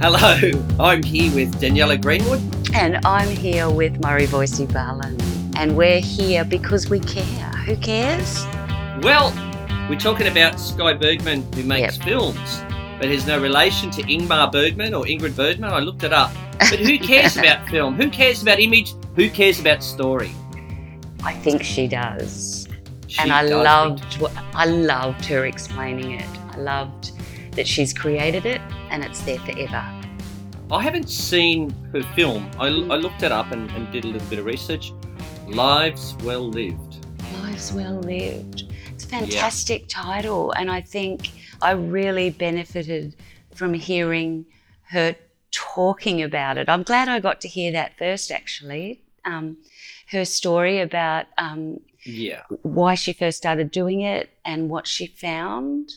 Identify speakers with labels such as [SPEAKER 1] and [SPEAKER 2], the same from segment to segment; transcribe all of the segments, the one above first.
[SPEAKER 1] Hello, I'm here with Daniela Greenwood.
[SPEAKER 2] And I'm here with Murray Voicey Barlin. And we're here because we care. Who cares?
[SPEAKER 1] Well, we're talking about Sky Bergman, who makes
[SPEAKER 2] Yep.
[SPEAKER 1] films, but has no relation to Ingmar Bergman or Ingrid Bergman. I looked it up. But who cares about film? Who cares about image? Who cares about story?
[SPEAKER 2] I think she does.
[SPEAKER 1] She
[SPEAKER 2] and I
[SPEAKER 1] does
[SPEAKER 2] loved I loved her explaining it. I loved that she's created it and it's there forever.
[SPEAKER 1] I haven't seen her film. I, I looked it up and, and did a little bit of research. Lives Well Lived.
[SPEAKER 2] Lives well lived. It's a fantastic title, and I think I really benefited from hearing her talking about it. I'm glad I got to hear that first, actually. Um, her story about um,
[SPEAKER 1] Yeah.
[SPEAKER 2] why she first started doing it and what she found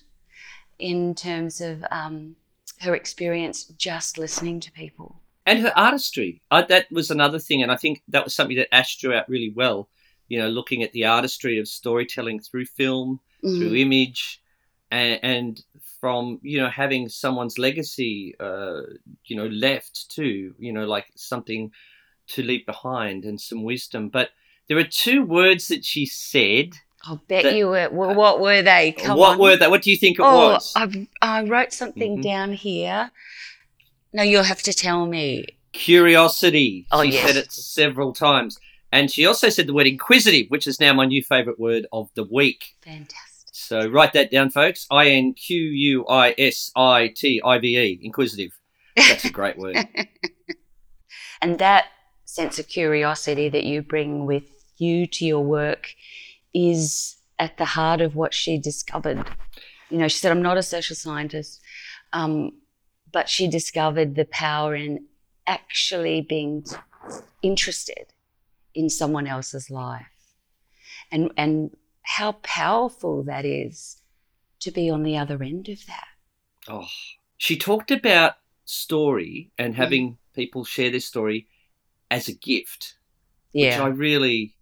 [SPEAKER 2] in terms of um, her experience just listening to people.
[SPEAKER 1] and her artistry. I, that was another thing, and I think that was something that Ash drew out really well. You know, looking at the artistry of storytelling through film, through
[SPEAKER 2] Mm.
[SPEAKER 1] image, and, and from you know having someone's legacy, uh, you know, left too. You know, like something to leave behind and some wisdom. But there are two words that she said.
[SPEAKER 2] I'll bet
[SPEAKER 1] that-
[SPEAKER 2] you were. Well, what were they? Come
[SPEAKER 1] what
[SPEAKER 2] on.
[SPEAKER 1] were they? What do you think it
[SPEAKER 2] oh,
[SPEAKER 1] was?
[SPEAKER 2] I've, I wrote something
[SPEAKER 1] Mhm.
[SPEAKER 2] down here. No, you'll have to tell me.
[SPEAKER 1] Curiosity.
[SPEAKER 2] Oh,
[SPEAKER 1] she
[SPEAKER 2] yes.
[SPEAKER 1] said it several times. And she also said the word inquisitive, which is now my new favourite word of the week.
[SPEAKER 2] Fantastic.
[SPEAKER 1] So write that down, folks. I N Q U I S I T I V E. Inquisitive. That's a great word.
[SPEAKER 2] And that sense of curiosity that you bring with you to your work is at the heart of what she discovered. You know, she said, I'm not a social scientist, um, but she discovered the power in actually being interested in someone else's life and, and how powerful that is to be on the other end of that.
[SPEAKER 1] Oh, she talked about story and having people share their story as a gift, which I really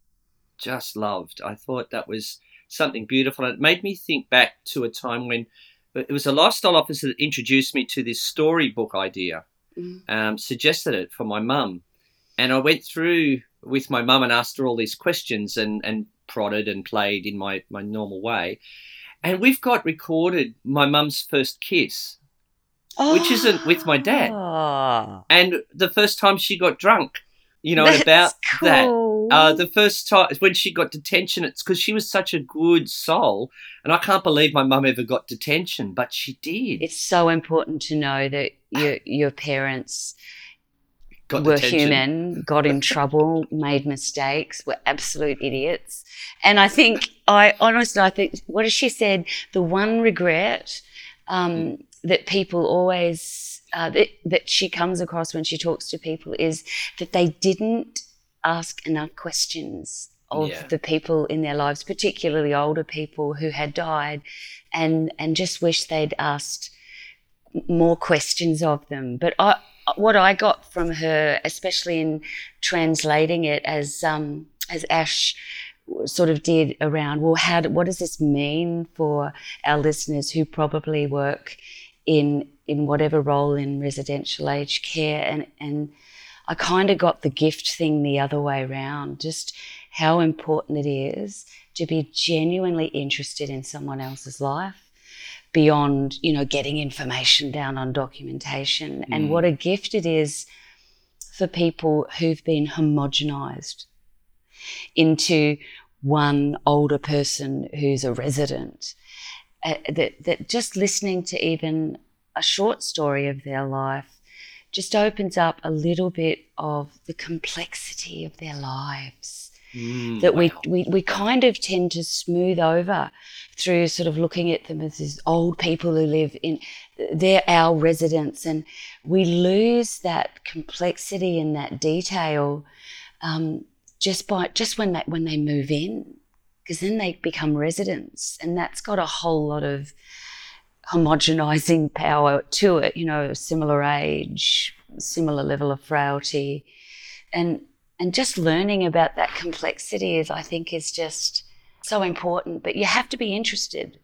[SPEAKER 1] just loved. I thought that was something beautiful. And it made me think back to a time when it was a lifestyle officer that introduced me to this storybook idea,
[SPEAKER 2] Mm.
[SPEAKER 1] um, suggested it for my mum. And I went through with my mum and asked her all these questions and, and prodded and played in my, my normal way. And we've got recorded my mum's first kiss which isn't with my dad.
[SPEAKER 2] Oh,
[SPEAKER 1] and the first time she got drunk, you know,
[SPEAKER 2] that's
[SPEAKER 1] about that. Uh, the first time when she got detention, it's because she was such a good soul, and I can't believe my mum ever got detention, but she did.
[SPEAKER 2] it's so important to know that your your parents
[SPEAKER 1] got
[SPEAKER 2] were
[SPEAKER 1] detention.
[SPEAKER 2] human, got in trouble, made mistakes, were absolute idiots. And I think I honestly I think what has she said? The one regret um, that people always uh, that, that she comes across when she talks to people is that they didn't ask enough questions of
[SPEAKER 1] Yeah.
[SPEAKER 2] the people in their lives, particularly older people who had died, and and just wish they'd asked more questions of them. But I, what I got from her, especially in translating it as um, as Ash sort of did around, well, how do, what does this mean for our listeners who probably work in in whatever role in residential aged care, and and I kind of got the gift thing the other way around, just how important it is to be genuinely interested in someone else's life beyond you know getting information down on documentation and
[SPEAKER 1] Mm.
[SPEAKER 2] what a gift it is for people who've been homogenized into one older person who's a resident uh, that, that just listening to even a short story of their life just opens up a little bit of the complexity of their lives
[SPEAKER 1] Mm,
[SPEAKER 2] that we,
[SPEAKER 1] wow.
[SPEAKER 2] we we kind of tend to smooth over through sort of looking at them as these old people who live in they're our residents and we lose that complexity and that detail um, just by just when they when they move in because then they become residents and that's got a whole lot of homogenizing power to it you know similar age similar level of frailty and and just learning about that complexity is i think is just so important but you have to be interested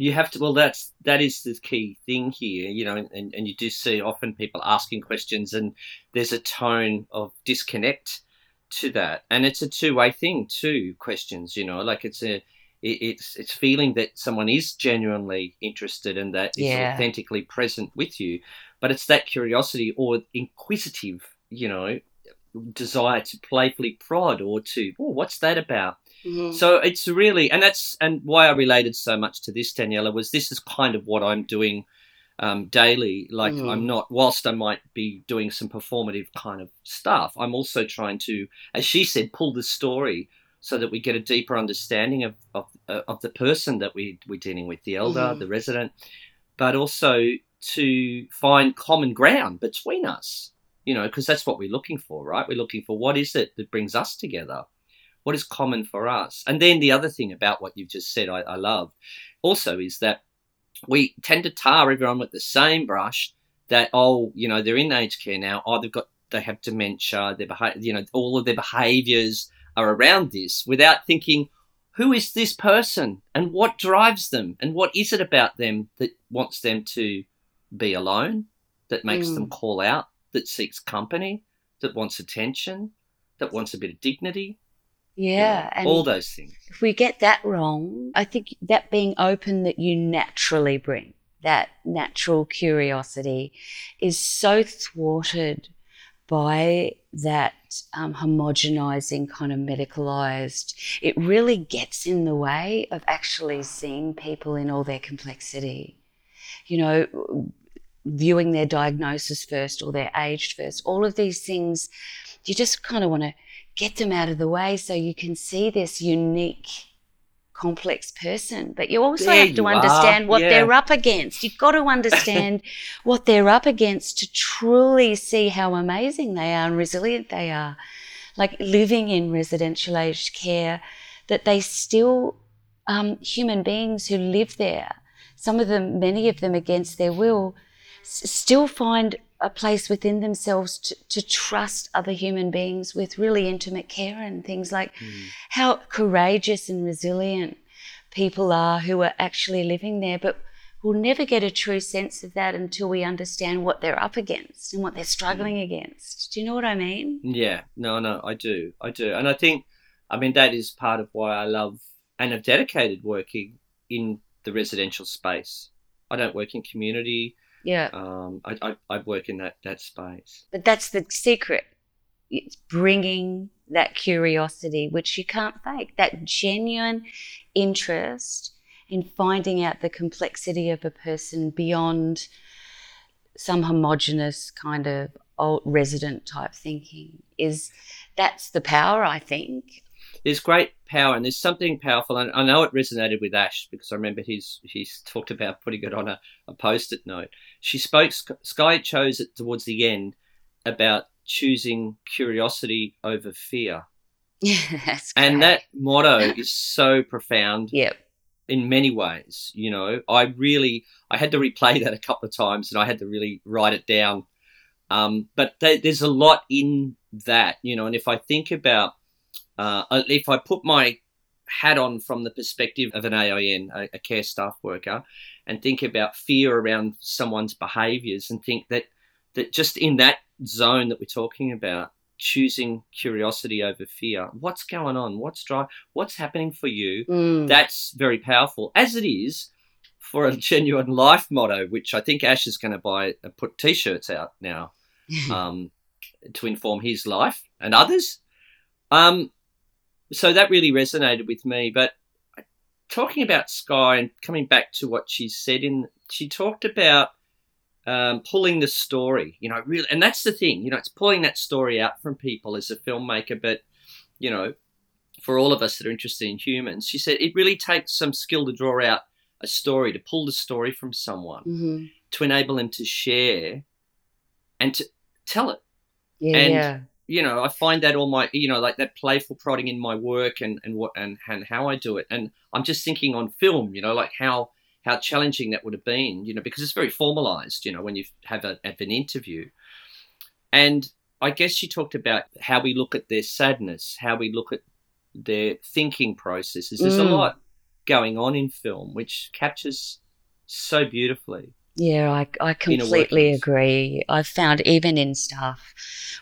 [SPEAKER 1] You have to. Well, that's that is the key thing here, you know, and, and you do see often people asking questions, and there's a tone of disconnect to that, and it's a two way thing too. Questions, you know, like it's a it's it's feeling that someone is genuinely interested and that is yeah. authentically present with you, but it's that curiosity or inquisitive, you know, desire to playfully prod or to, oh, what's that about? Mm-hmm. So it's really, and that's and why I related so much to this, Daniela, was this is kind of what I'm doing um, daily. Like mm. I'm not, whilst I might be doing some performative kind of stuff, I'm also trying to, as she said, pull the story so that we get a deeper understanding of of, uh, of the person that we we're dealing with, the elder, mm. the resident, but also to find common ground between us. You know, because that's what we're looking for, right? We're looking for what is it that brings us together, what is common for us, and then the other thing about what you've just said, I, I love, also is that we tend to tar everyone with the same brush. That oh, you know, they're in aged care now. Oh, they've got they have dementia. Their behavior, you know, all of their behaviours are around this without thinking, who is this person and what drives them and what is it about them that wants them to be alone, that makes mm. them call out, that seeks company, that wants attention, that wants a bit of dignity.
[SPEAKER 2] Yeah,
[SPEAKER 1] know, all those things.
[SPEAKER 2] If we get that wrong, I think that being open that you naturally bring, that natural curiosity, is so thwarted by that um, homogenizing kind of medicalized, it really gets in the way of actually seeing people in all their complexity. You know, viewing their diagnosis first or their age first, all of these things, you just kind of want to get them out of the way so you can see this unique complex person, but you also there have to understand are. what yeah. they're up against. You've got to understand what they're up against to truly see how amazing they are and resilient they are. Like living in residential aged care, that they still um, human beings who live there. Some of them, many of them, against their will, s- still find a place within themselves to, to, trust other human beings with really intimate care and things like mm. how courageous and resilient people are who are actually living there. But we'll never get a true sense of that until we understand what they're up against and what they're struggling mm. against. Do you know what I mean?
[SPEAKER 1] Yeah, no, no, I do. I do. And I think, I mean, that is part of why I love and have dedicated working in the residential space. I don't work in community.
[SPEAKER 2] Yeah.
[SPEAKER 1] Um, I, I, I work in that, that space.
[SPEAKER 2] But that's the secret. It's bringing that curiosity, which you can't fake, that genuine interest in finding out the complexity of a person beyond some homogenous kind of old resident type thinking is that's the power i think
[SPEAKER 1] there's great power and there's something powerful and i know it resonated with ash because i remember he's he's talked about putting it on a, a post-it note. She spoke sky chose it towards the end about choosing curiosity over fear.
[SPEAKER 2] Yeah
[SPEAKER 1] and that motto is so profound
[SPEAKER 2] yep.
[SPEAKER 1] in many ways you know. I really i had to replay that a couple of times and i had to really write it down. Um, but th- there's a lot in that you know and if i think about uh, if I put my hat on from the perspective of an AIN, a, a care staff worker, and think about fear around someone's behaviours, and think that that just in that zone that we're talking about, choosing curiosity over fear, what's going on? What's dry? What's happening for you? Mm. That's very powerful, as it is for a genuine life motto, which I think Ash is going to buy, uh, put T-shirts out now, um, to inform his life and others. Um, so that really resonated with me. But talking about Sky and coming back to what she said in, she talked about um, pulling the story, you know, really, and that's the thing, you know, it's pulling that story out from people as a filmmaker. But you know, for all of us that are interested in humans, she said it really takes some skill to draw out a story, to pull the story from someone, mm-hmm. to enable them to share and to tell it.
[SPEAKER 2] Yeah. And
[SPEAKER 1] you know, I find that all my, you know, like that playful prodding in my work and, and what, and, and how I do it. And I'm just thinking on film, you know, like how, how challenging that would have been, you know, because it's very formalized, you know, when you have, a, have an interview. And I guess she talked about how we look at their sadness, how we look at their thinking processes. There's mm. a lot going on in film, which captures so beautifully.
[SPEAKER 2] Yeah, I, I completely agree. I've found even in staff,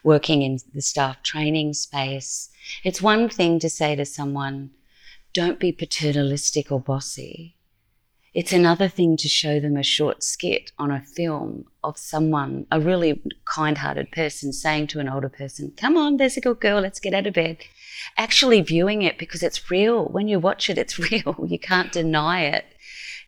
[SPEAKER 2] working in the staff training space, it's one thing to say to someone, don't be paternalistic or bossy. It's another thing to show them a short skit on a film of someone, a really kind hearted person, saying to an older person, Come on, there's a good girl, let's get out of bed. Actually viewing it because it's real. When you watch it, it's real. You can't deny it.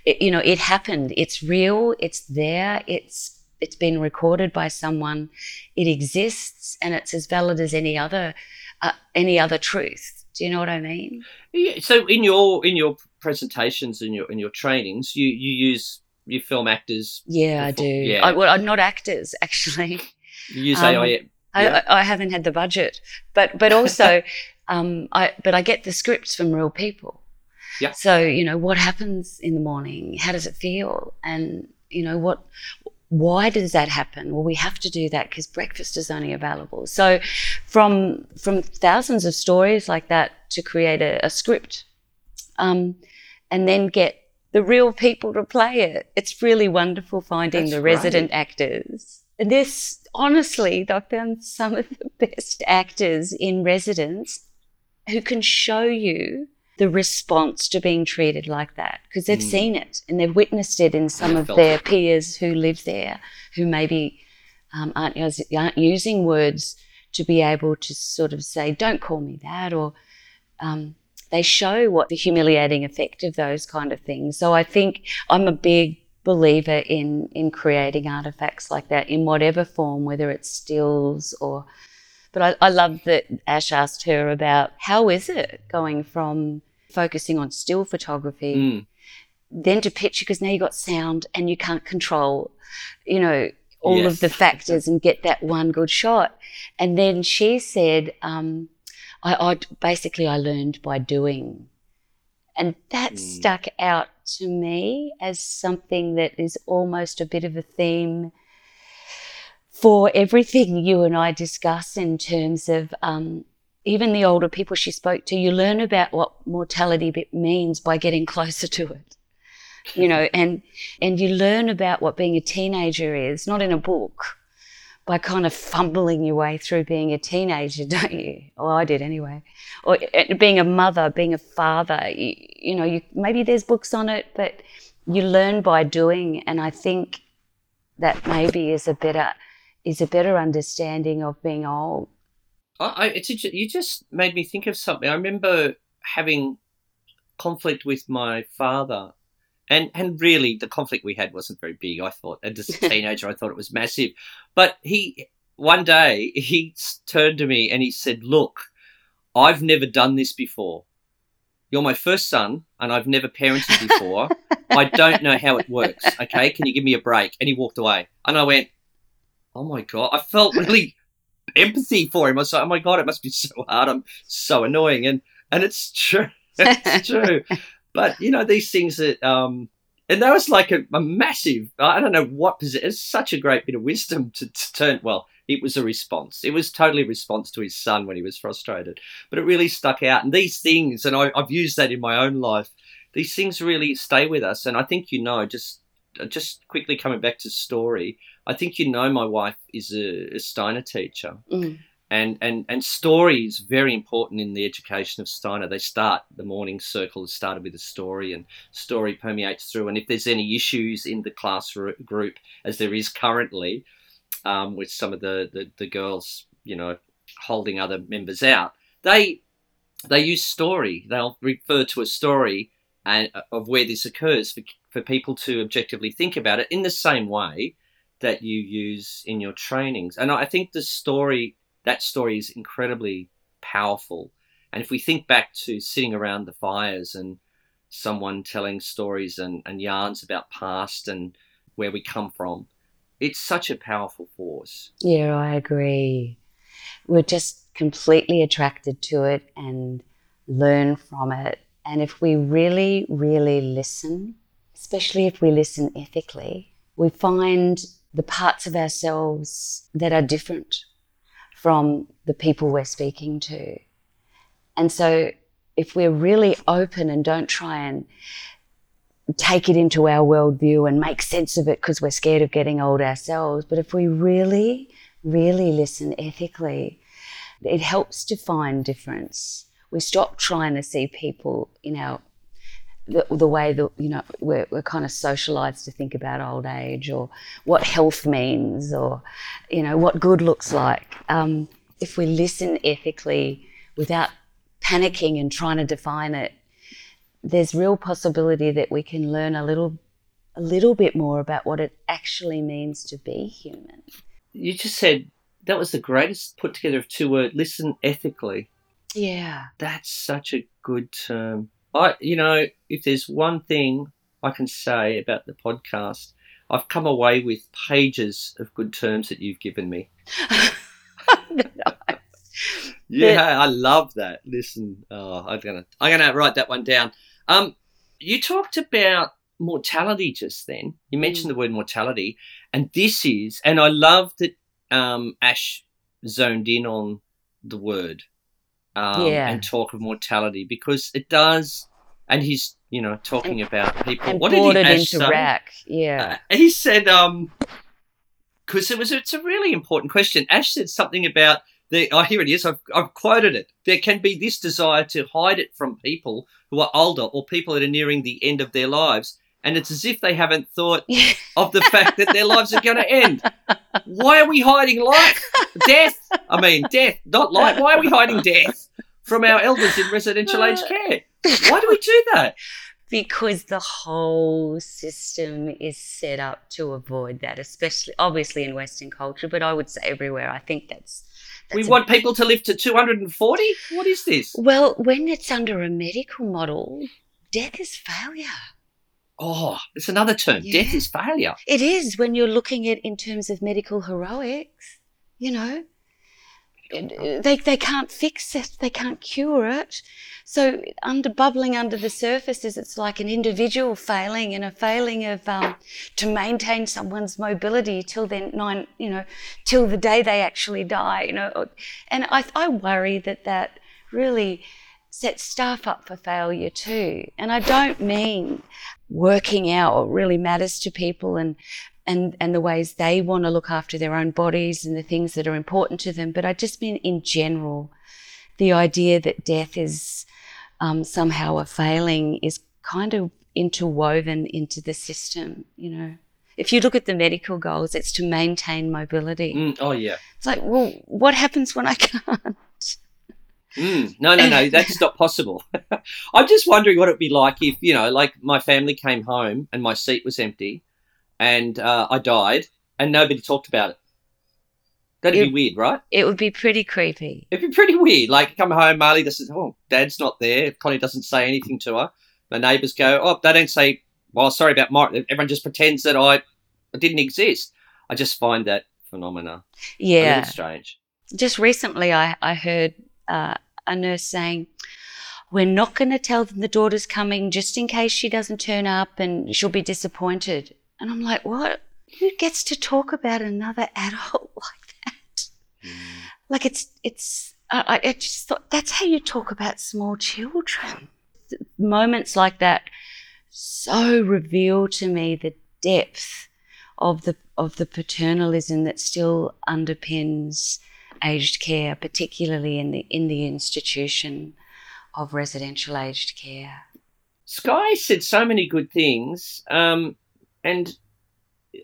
[SPEAKER 2] It you know, it happened. It's real. It's there. It's it's been recorded by someone. It exists, and it's as valid as any other uh, any other truth. Do you know what I mean?
[SPEAKER 1] Yeah. So in your in your presentations and your in your trainings, you you use you film actors.
[SPEAKER 2] Yeah, before. I do. Yeah. I, well, not actors actually.
[SPEAKER 1] You use um, AI. Yeah.
[SPEAKER 2] I, I, haven't had the budget, but but also, um, I but I get the scripts from real people.
[SPEAKER 1] Yeah.
[SPEAKER 2] So you know what happens in the morning. How does it feel? And you know what why does that happen? Well, we have to do that because breakfast is only available. So, from from thousands of stories like that to create a, a script, um, and then get the real people to play it. It's really wonderful finding That's the resident right. actors. And this, honestly, I found some of the best actors in residence who can show you the response to being treated like that because they've mm. seen it and they've witnessed it in some of their it. peers who live there who maybe um, aren't, aren't, using words to be able to sort of say, don't call me that, or um, they show what the humiliating effect of those kind of things. So I think I'm a big believer in in creating artifacts like that in whatever form, whether it's stills or. But I, I love that Ash asked her about how is it going from focusing on still photography, mm. then to picture, because now you've got sound and you can't control, you know, all yes. of the factors and get that one good shot. And then she said, um, I, I, basically I learned by doing. And that mm. stuck out to me as something that is almost a bit of a theme for everything you and I discuss in terms of um, even the older people she spoke to, you learn about what mortality means by getting closer to it. You know, and and you learn about what being a teenager is, not in a book, by kind of fumbling your way through being a teenager, don't you? Well, I did anyway. Or uh, being a mother, being a father. You, you know, you, maybe there's books on it, but you learn by doing. And I think that maybe is a better is a better understanding of being old
[SPEAKER 1] I, it's you just made me think of something. I remember having conflict with my father, and and really the conflict we had wasn't very big. I thought, and as a teenager, I thought it was massive. But he one day he turned to me and he said, "Look, I've never done this before. You're my first son, and I've never parented before. I don't know how it works. Okay, can you give me a break?" And he walked away, and I went, "Oh my god!" I felt really empathy for him. I was like, oh my god, it must be so hard. I'm so annoying, and and it's true. it's true. But you know these things that um, and that was like a, a massive. I don't know what position. It's such a great bit of wisdom to, to turn. Well, it was a response. It was totally a response to his son when he was frustrated. But it really stuck out. And these things, and I, I've used that in my own life. These things really stay with us. And I think you know, just just quickly coming back to story, I think you know my wife is a, a Steiner teacher. Mm. And, and and story is very important in the education of Steiner. They start the morning circle is started with a story, and story permeates through. And if there's any issues in the class group, as there is currently, um, with some of the, the, the girls, you know, holding other members out, they they use story. They'll refer to a story and uh, of where this occurs for for people to objectively think about it in the same way that you use in your trainings. And I think the story, that story is incredibly powerful. And if we think back to sitting around the fires and someone telling stories and, and yarns about past and where we come from, it's such a powerful force.
[SPEAKER 2] Yeah, I agree. We're just completely attracted to it and learn from it. And if we really, really listen, especially if we listen ethically, we find the parts of ourselves that are different from the people we're speaking to. And so if we're really open and don't try and take it into our worldview and make sense of it because we're scared of getting old ourselves, but if we really, really listen ethically, it helps to find difference. We stop trying to see people in our the, the way that you know we're, we're kind of socialized to think about old age or what health means or you know what good looks like. Um, if we listen ethically without panicking and trying to define it there's real possibility that we can learn a little a little bit more about what it actually means to be human.
[SPEAKER 1] You just said that was the greatest put together of two words listen ethically.
[SPEAKER 2] Yeah.
[SPEAKER 1] That's such a good term I, you know, if there's one thing I can say about the podcast, I've come away with pages of good terms that you've given me. yeah, I love that. Listen, oh, I'm gonna, I'm gonna write that one down. Um, you talked about mortality just then. You mentioned mm. the word mortality, and this is, and I love that um, Ash zoned in on the word um, yeah. and talk of mortality because it does. And he's, you know, talking and, about people.
[SPEAKER 2] And what did he into rack? Yeah.
[SPEAKER 1] Uh, he said, um, because it was it's a really important question. Ash said something about the. Oh, here it is. I've, I've quoted it. There can be this desire to hide it from people who are older or people that are nearing the end of their lives and it's as if they haven't thought of the fact that their lives are going to end. Why are we hiding life, death? I mean, death, not life. Why are we hiding death from our elders in residential aged uh, care? Why do we do that?
[SPEAKER 2] Because the whole system is set up to avoid that, especially obviously in Western culture, but I would say everywhere. I think that's
[SPEAKER 1] we want people to live to 240? What is this?
[SPEAKER 2] Well, when it's under a medical model, death is failure.
[SPEAKER 1] Oh, it's another term. Yeah. Death is failure.
[SPEAKER 2] It is when you're looking at in terms of medical heroics. You know, they they can't fix it. They can't cure it. So under bubbling under the surface is it's like an individual failing and a failing of um, to maintain someone's mobility till then nine you know till the day they actually die. You know, and I I worry that that really sets staff up for failure too. And I don't mean working out really matters to people and and and the ways they want to look after their own bodies and the things that are important to them. But I just mean in general, the idea that death is um, somehow a failing is kind of interwoven into the system. You know, if you look at the medical goals, it's to maintain mobility.
[SPEAKER 1] Mm, oh yeah.
[SPEAKER 2] It's like, well, what happens when I can't?
[SPEAKER 1] Mm, no, no, no, that's not possible. I'm just wondering what it'd be like if, you know, like my family came home and my seat was empty and uh, I died and nobody talked about it. That'd it, be weird, right?
[SPEAKER 2] It would be pretty creepy.
[SPEAKER 1] It'd be pretty weird. Like, come home, Marley this is, oh, dad's not there. Connie doesn't say anything to her. The neighbours go, oh, they don't say, well, sorry about Mark. Everyone just pretends that I, I didn't exist. I just find that phenomena
[SPEAKER 2] yeah.
[SPEAKER 1] strange.
[SPEAKER 2] Just recently, I, I heard uh, a nurse saying, we're not going to tell them the daughter's coming just in case she doesn't turn up and she'll be disappointed. And I'm like, what? Who gets to talk about another adult like that? Mm. Like it's, it's, I, I just thought that's how you talk about small children. Moments like that so reveal to me the depth of the of the paternalism that still underpins aged care, particularly in the in the institution of residential aged care.
[SPEAKER 1] Sky said so many good things, um, and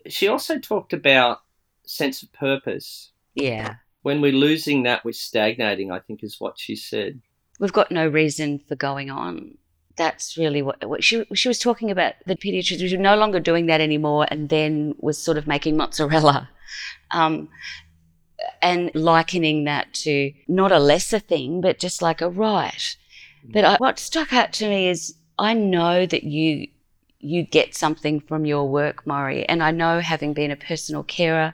[SPEAKER 1] she also talked about sense of purpose.
[SPEAKER 2] Yeah.
[SPEAKER 1] When we're losing that, we're stagnating. I think is what she said.
[SPEAKER 2] We've got no reason for going on. That's really what, what she she was talking about. The pediatrician was no longer doing that anymore, and then was sort of making mozzarella. Um, and likening that to not a lesser thing, but just like a right. But I, what stuck out to me is I know that you you get something from your work, Maury, and I know having been a personal carer,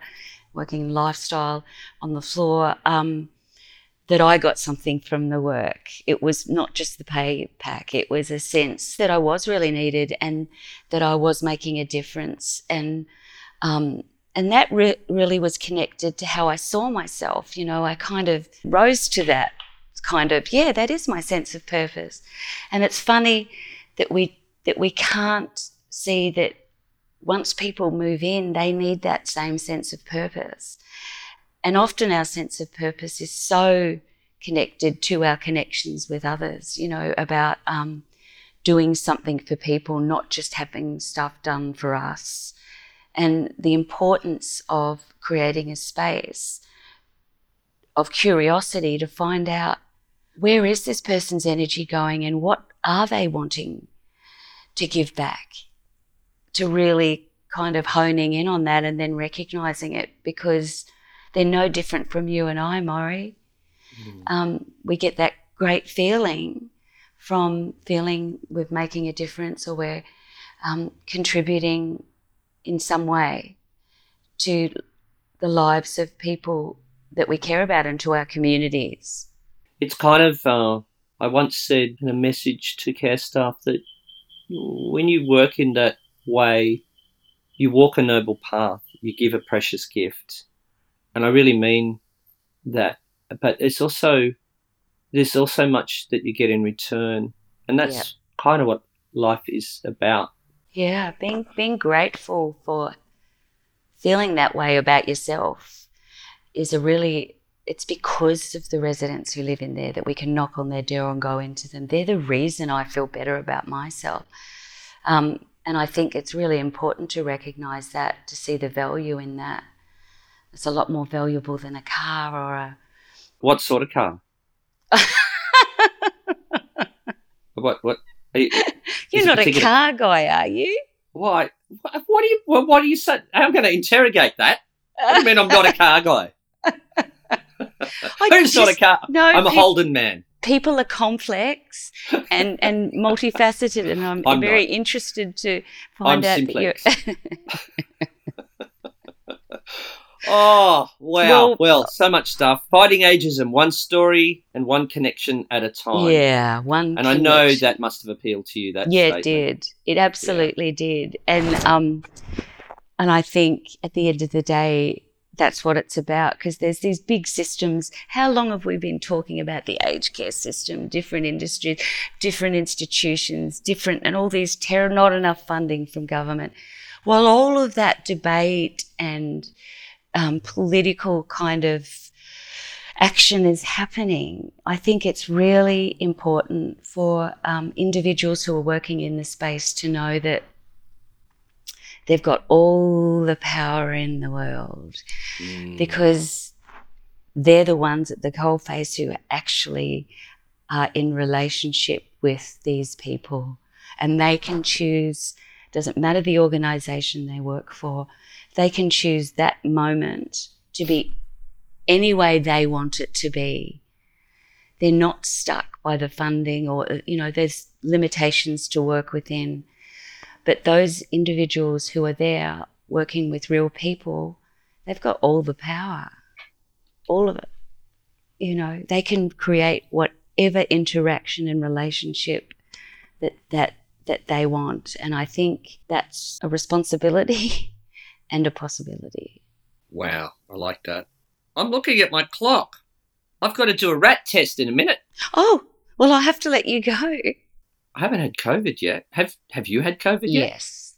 [SPEAKER 2] working in lifestyle on the floor, um, that I got something from the work. It was not just the pay pack; it was a sense that I was really needed and that I was making a difference and. Um, and that re- really was connected to how I saw myself. You know, I kind of rose to that kind of yeah that is my sense of purpose and it's funny that we that we can't see that once people move in they need that same sense of purpose. And often our sense of purpose is so connected to our connections with others you know about um, doing something for people not just having stuff done for us. And the importance of creating a space of curiosity to find out where is this person's energy going and what are they wanting to give back to really kind of honing in on that and then recognizing it because they're no different from you and I, Maury. Mm. Um, we get that great feeling from feeling we're making a difference or we're um, contributing in some way to the lives of people that we care about and to our communities.
[SPEAKER 1] It's kind of, uh, I once said in a message to care staff that when you work in that way, you walk a noble path, you give a precious gift. And I really mean that. But it's also, there's also much that you get in return. And that's yeah. kind of what life is about.
[SPEAKER 2] Yeah, being being grateful for feeling that way about yourself is a really it's because of the residents who live in there that we can knock on their door and go into them. They're the reason I feel better about myself. Um, and I think it's really important to recognize that, to see the value in that. It's a lot more valuable than a car or a.
[SPEAKER 1] What sort of car? what? What?
[SPEAKER 2] You, You're not a car guy, are you?
[SPEAKER 1] Why? What, what do you? What, do you say? I'm going to interrogate that. I do you mean I'm not a car guy? Who's just, not a car? No, I'm a Holden man.
[SPEAKER 2] People are complex and and multifaceted, and I'm, I'm very not. interested to find I'm out simplex. that
[SPEAKER 1] you're. Oh, wow. Well, well, so much stuff. Fighting ageism, one story and one connection at a time.
[SPEAKER 2] Yeah, one.
[SPEAKER 1] And connection. I know that must have appealed to you. That
[SPEAKER 2] yeah, statement. it did. It absolutely yeah. did. And um, and I think at the end of the day, that's what it's about because there's these big systems. How long have we been talking about the aged care system, different industries, different institutions, different, and all these terror, not enough funding from government? While all of that debate and um, political kind of action is happening, I think it's really important for um, individuals who are working in the space to know that they've got all the power in the world mm. because they're the ones at the coalface who actually are in relationship with these people and they can choose doesn't matter the organization they work for they can choose that moment to be any way they want it to be. They're not stuck by the funding or, you know, there's limitations to work within. But those individuals who are there working with real people, they've got all the power, all of it. You know, they can create whatever interaction and relationship that, that, that they want. And I think that's a responsibility and a possibility.
[SPEAKER 1] Wow, I like that. I'm looking at my clock. I've got to do a rat test in a minute.
[SPEAKER 2] Oh, well, I have to let you go.
[SPEAKER 1] I haven't had COVID yet. Have Have you had COVID yet?
[SPEAKER 2] Yes.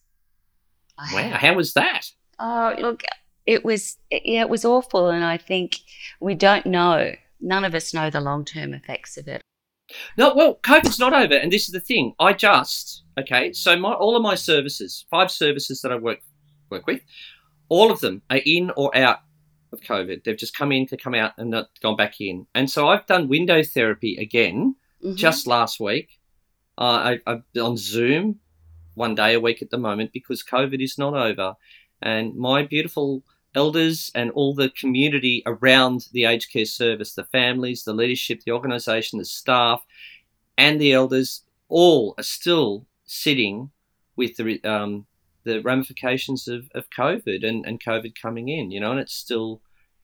[SPEAKER 1] wow, how was that?
[SPEAKER 2] Oh, look, it was yeah, it was awful, and I think we don't know. None of us know the long term effects of it.
[SPEAKER 1] No, well, COVID's not over, and this is the thing. I just okay. So my all of my services, five services that I work work with, all of them are in or out of COVID. They've just come in to come out and not gone back in. And so I've done window therapy again mm-hmm. just last week. Uh, I, I've on Zoom one day a week at the moment because COVID is not over. And my beautiful elders and all the community around the aged care service, the families, the leadership, the organisation, the staff, and the elders, all are still sitting with the um, the ramifications of, of COVID and, and COVID coming in, you know, and it's still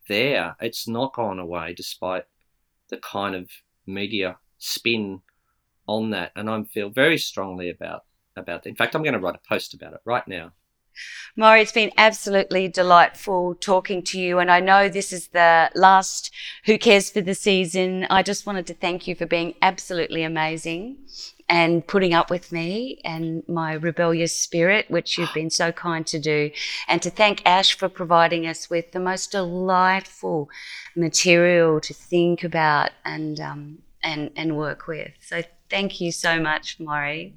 [SPEAKER 1] there. It's not gone away despite the kind of media spin on that. And I feel very strongly about about that. In fact, I'm going to write a post about it right now.
[SPEAKER 2] Maury, it's been absolutely delightful talking to you. And I know this is the last Who Cares for the season. I just wanted to thank you for being absolutely amazing and putting up with me and my rebellious spirit, which you've been so kind to do. And to thank Ash for providing us with the most delightful material to think about and, um, and, and work with. So thank you so much, Maury.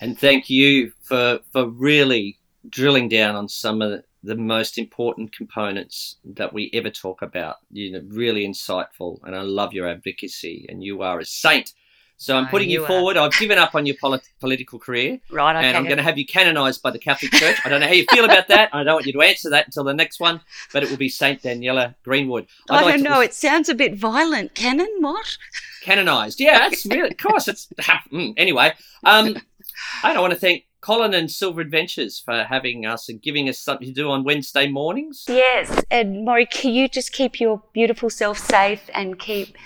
[SPEAKER 1] And thank you for, for really drilling down on some of the most important components that we ever talk about. You know, really insightful, and I love your advocacy, and you are a saint. So I'm putting you, you forward. I've given up on your polit- political career,
[SPEAKER 2] right? Okay.
[SPEAKER 1] And I'm going to have you canonized by the Catholic Church. I don't know how you feel about that. I don't want you to answer that until the next one, but it will be Saint Daniela Greenwood.
[SPEAKER 2] I'd I do not like know. It sounds a bit violent. Canon? What?
[SPEAKER 1] Canonized? Yeah, that's really. Of course, it's mm, anyway. Um, I don't want to thank Colin and Silver Adventures for having us and giving us something to do on Wednesday mornings.
[SPEAKER 2] Yes, and Maury, can you just keep your beautiful self safe and keep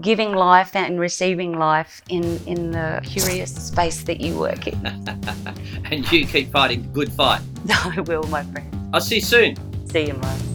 [SPEAKER 2] giving life and receiving life in, in the curious space that you work in.
[SPEAKER 1] and you keep fighting the good fight.
[SPEAKER 2] I will, my friend.
[SPEAKER 1] I'll see you soon.
[SPEAKER 2] See you, Maury.